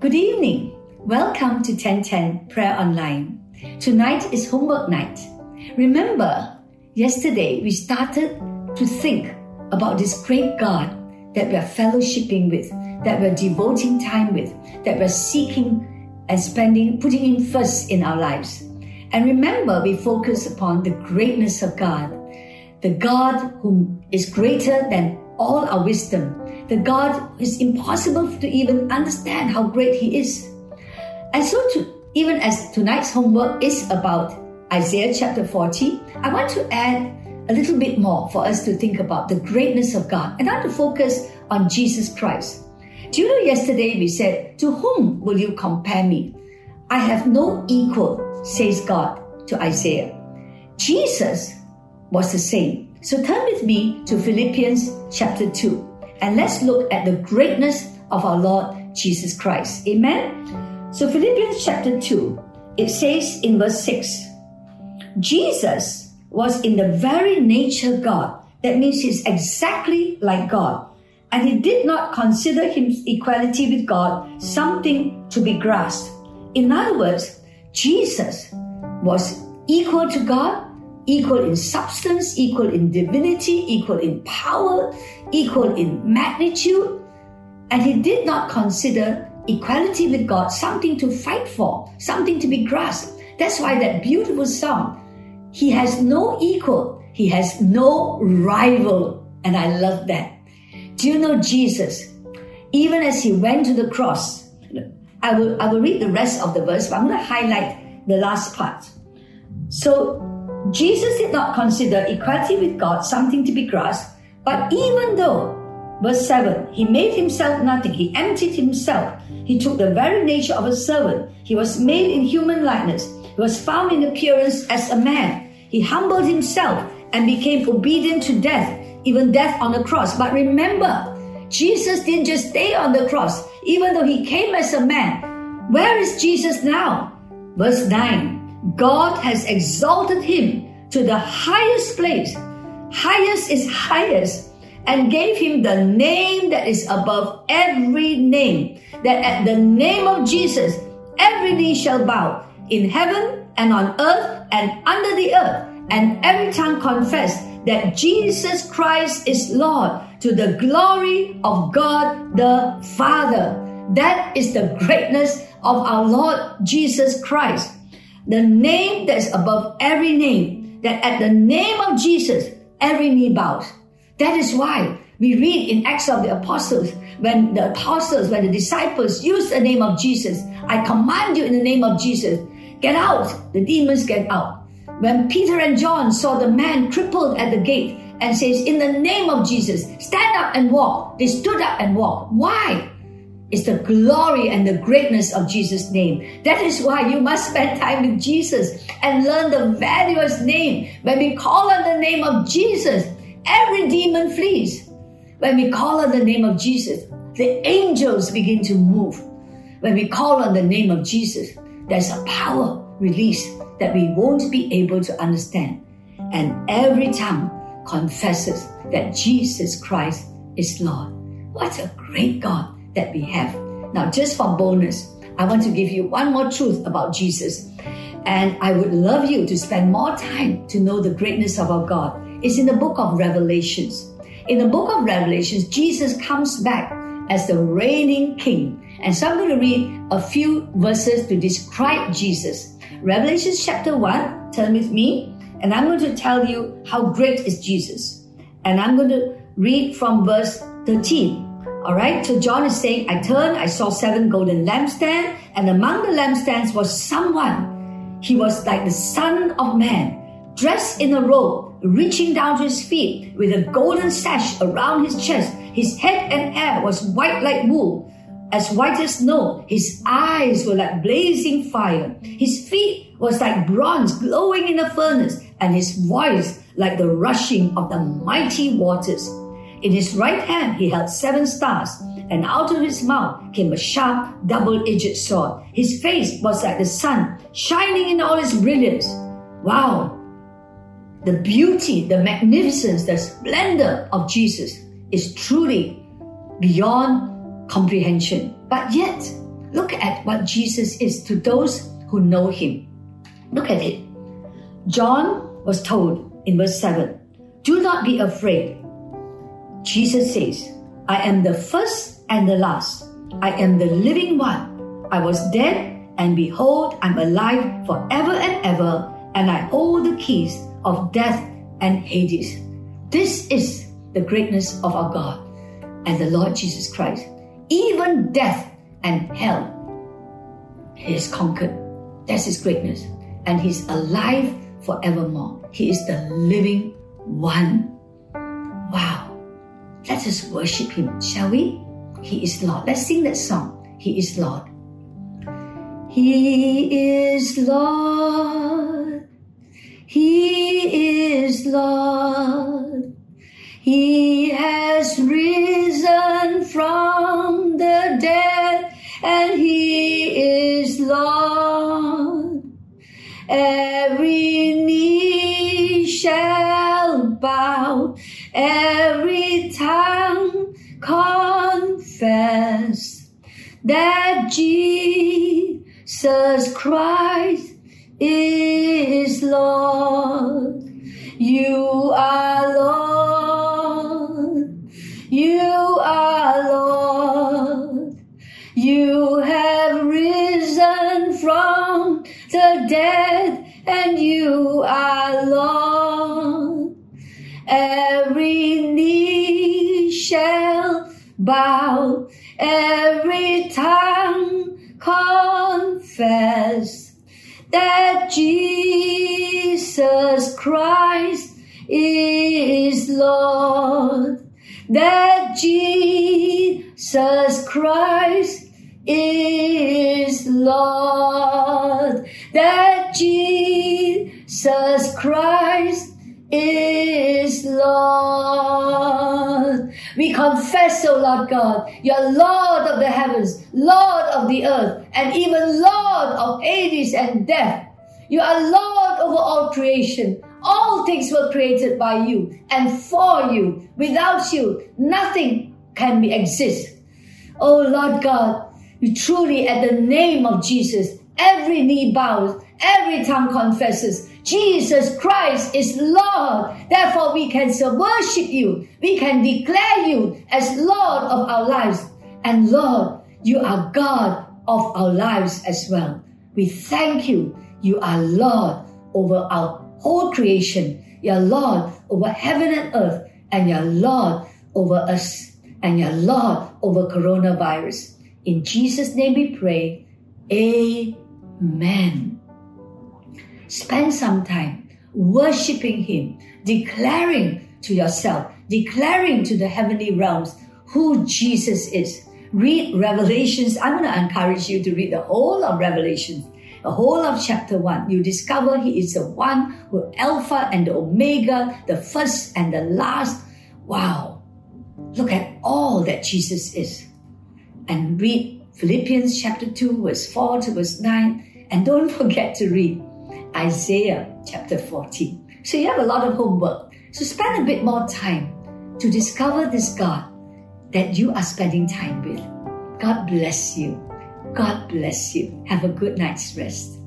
Good evening. Welcome to 1010 Prayer Online. Tonight is homework night. Remember, yesterday we started to think about this great God that we're fellowshipping with, that we're devoting time with, that we're seeking and spending, putting in first in our lives. And remember, we focus upon the greatness of God, the God who is greater than all our wisdom, the God is impossible to even understand how great He is. And so, to, even as tonight's homework is about Isaiah chapter 40, I want to add a little bit more for us to think about the greatness of God and how to focus on Jesus Christ. Do you know yesterday we said, To whom will you compare me? I have no equal, says God to Isaiah. Jesus was the same. So turn with me to Philippians chapter 2 and let's look at the greatness of our Lord Jesus Christ. Amen. So Philippians chapter 2, it says in verse 6, Jesus was in the very nature God. That means he's exactly like God. And he did not consider his equality with God something to be grasped. In other words, Jesus was equal to God, equal in substance, equal in divinity, equal in power, equal in magnitude. And he did not consider equality with God something to fight for, something to be grasped. That's why that beautiful song, He has no equal, He has no rival. And I love that. Do you know Jesus? Even as He went to the cross, I will, I will read the rest of the verse, but I'm going to highlight the last part. So, Jesus did not consider equality with God something to be grasped, but even though, verse 7, he made himself nothing, he emptied himself, he took the very nature of a servant, he was made in human likeness, he was found in appearance as a man, he humbled himself and became obedient to death, even death on the cross. But remember, Jesus didn't just stay on the cross, even though he came as a man. Where is Jesus now? Verse 9 God has exalted him to the highest place highest is highest, and gave him the name that is above every name, that at the name of Jesus, every knee shall bow in heaven and on earth and under the earth, and every tongue confess that Jesus Christ is Lord to the glory of God the Father. That is the greatness of our Lord Jesus Christ. The name that is above every name, that at the name of Jesus, every knee bows. That is why we read in Acts of the Apostles, when the apostles, when the disciples use the name of Jesus, I command you in the name of Jesus, get out. The demons get out. When Peter and John saw the man crippled at the gate and says, in the name of Jesus, stand up and walk. They stood up and walked. Why? It's the glory and the greatness of Jesus' name. That is why you must spend time with Jesus and learn the value of his name. When we call on the name of Jesus, every demon flees. When we call on the name of Jesus, the angels begin to move. When we call on the name of Jesus, there's a power released that we won't be able to understand. And every tongue confesses that Jesus Christ is Lord. What a great God that we have. Now, just for bonus, I want to give you one more truth about Jesus. And I would love you to spend more time to know the greatness of our God. It's in the book of Revelations. In the book of Revelations, Jesus comes back as the reigning king. And so I'm going to read a few verses to describe Jesus. Revelations chapter 1, turn with me, and I'm going to tell you how great is Jesus. And I'm going to read from verse 13. All right. So John is saying, I turned, I saw seven golden lampstands, and among the lampstands was someone. He was like the son of man, dressed in a robe, reaching down to his feet with a golden sash around his chest. His head and hair was white like wool, as white as snow. His eyes were like blazing fire. His feet was like bronze glowing in a furnace, and his voice like the rushing of the mighty waters. In his right hand he held seven stars, and out of his mouth came a sharp, double-edged sword. His face was like the sun, shining in all its brilliance. Wow! The beauty, the magnificence, the splendor of Jesus is truly beyond comprehension. But yet, Look at what Jesus is to those who know him. Look at it. John was told in verse 7 Do not be afraid. Jesus says, I am the first and the last. I am the living one. I was dead, and behold, I'm alive forever and ever, and I hold the keys of death and Hades. This is the greatness of our God and the Lord Jesus Christ. Even death and hell, He has conquered. That's His greatness. And He's alive forevermore. He is the living one. Wow. Let us worship Him, shall we? He is Lord. Let's sing that song. He is Lord. He is Lord. He is Lord. He has risen from the dead and he is Lord. Every knee shall bow, every Jesus Christ is Lord. You are Lord. You are Lord. You have risen from the dead and you are Lord. Every knee shall bow, Lord. That Jesus Christ is Lord. That Jesus Christ is Lord. We confess, O Lord God, you're Lord of the heavens, Lord of the earth, and even Lord of Hades and death. You are Lord over all creation. All things were created by you and for you. Without you, nothing can be exist. Oh Lord God, you truly at the name of Jesus, every knee bows, every tongue confesses Jesus Christ is Lord. Therefore, we can worship you. We can declare you as Lord of our lives. And Lord, you are God of our lives as well. We thank you. You are Lord over our whole creation. You're Lord over heaven and earth. And you're Lord over us. And you're Lord over coronavirus. In Jesus' name we pray. Amen. Spend some time worshiping Him, declaring to yourself, declaring to the heavenly realms who Jesus is. Read Revelations. I'm going to encourage you to read the whole of Revelations, the whole of chapter 1. You discover He is the one who Alpha and the Omega, the first and the last. Wow. Look at all that Jesus is. And read Philippians chapter 2, verse 4 to verse 9. And don't forget to read Isaiah chapter 14. So you have a lot of homework. So spend a bit more time to discover this God that you are spending time with. God bless you. God bless you. Have a good night's rest.